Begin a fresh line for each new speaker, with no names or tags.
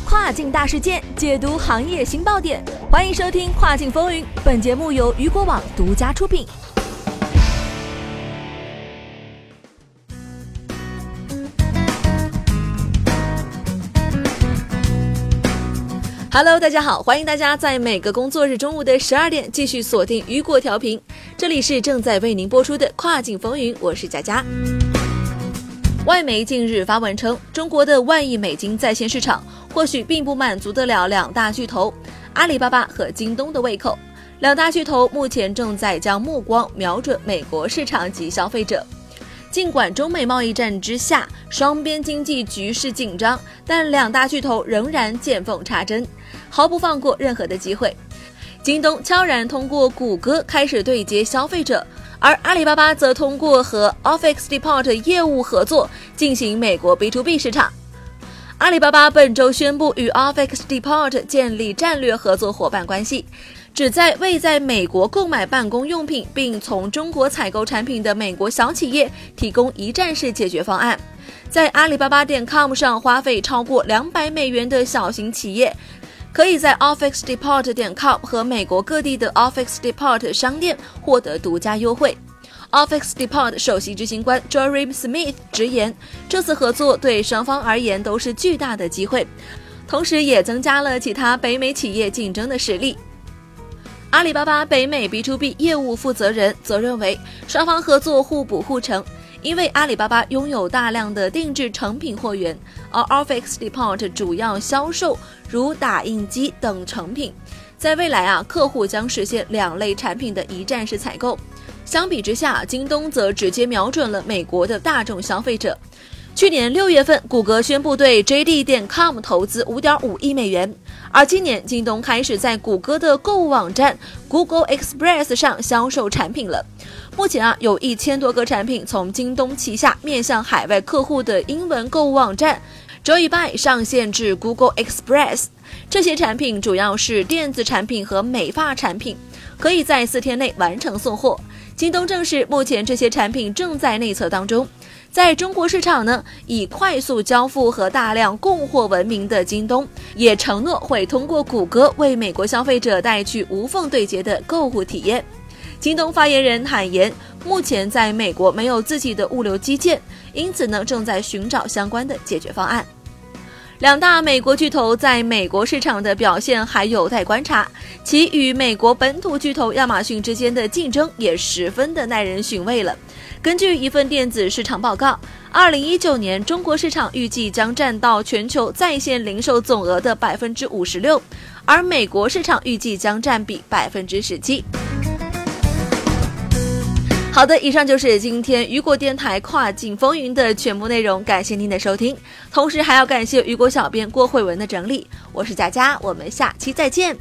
跨境大事件，解读行业新爆点。欢迎收听《跨境风云》，本节目由雨果网独家出品。Hello，大家好，欢迎大家在每个工作日中午的十二点继续锁定雨果调频，这里是正在为您播出的《跨境风云》，我是佳佳。外媒近日发文称，中国的万亿美金在线市场或许并不满足得了两大巨头阿里巴巴和京东的胃口。两大巨头目前正在将目光瞄准美国市场及消费者。尽管中美贸易战之下双边经济局势紧张，但两大巨头仍然见缝插针，毫不放过任何的机会。京东悄然通过谷歌开始对接消费者。而阿里巴巴则通过和 Office Depot 业务合作进行美国 B to B 市场。阿里巴巴本周宣布与 Office Depot 建立战略合作伙伴关系，旨在为在美国购买办公用品并从中国采购产品的美国小企业提供一站式解决方案。在阿里巴巴点 com 上花费超过两百美元的小型企业。可以在 Office Depot 点 com 和美国各地的 Office Depot 商店获得独家优惠。Office Depot 首席执行官 Jorim Smith 直言，这次合作对双方而言都是巨大的机会，同时也增加了其他北美企业竞争的实力。阿里巴巴北美 B to B 业务负责人则认为，双方合作互补互成。因为阿里巴巴拥有大量的定制成品货源，而 Office Depot 主要销售如打印机等成品。在未来啊，客户将实现两类产品的一站式采购。相比之下，京东则直接瞄准了美国的大众消费者。去年六月份，谷歌宣布对 JD 点 com 投资五点五亿美元，而今年京东开始在谷歌的购物网站 Google Express 上销售产品了。目前啊，有一千多个产品从京东旗下面向海外客户的英文购物网站 Joybuy 上线至 Google Express。这些产品主要是电子产品和美发产品，可以在四天内完成送货。京东证实，目前这些产品正在内测当中。在中国市场呢，以快速交付和大量供货闻名的京东，也承诺会通过谷歌为美国消费者带去无缝对接的购物体验。京东发言人坦言，目前在美国没有自己的物流基建，因此呢，正在寻找相关的解决方案。两大美国巨头在美国市场的表现还有待观察，其与美国本土巨头亚马逊之间的竞争也十分的耐人寻味了。根据一份电子市场报告，二零一九年中国市场预计将占到全球在线零售总额的百分之五十六，而美国市场预计将占比百分之十七。好的，以上就是今天雨果电台跨境风云的全部内容，感谢您的收听，同时还要感谢雨果小编郭慧文的整理。我是佳佳，我们下期再见。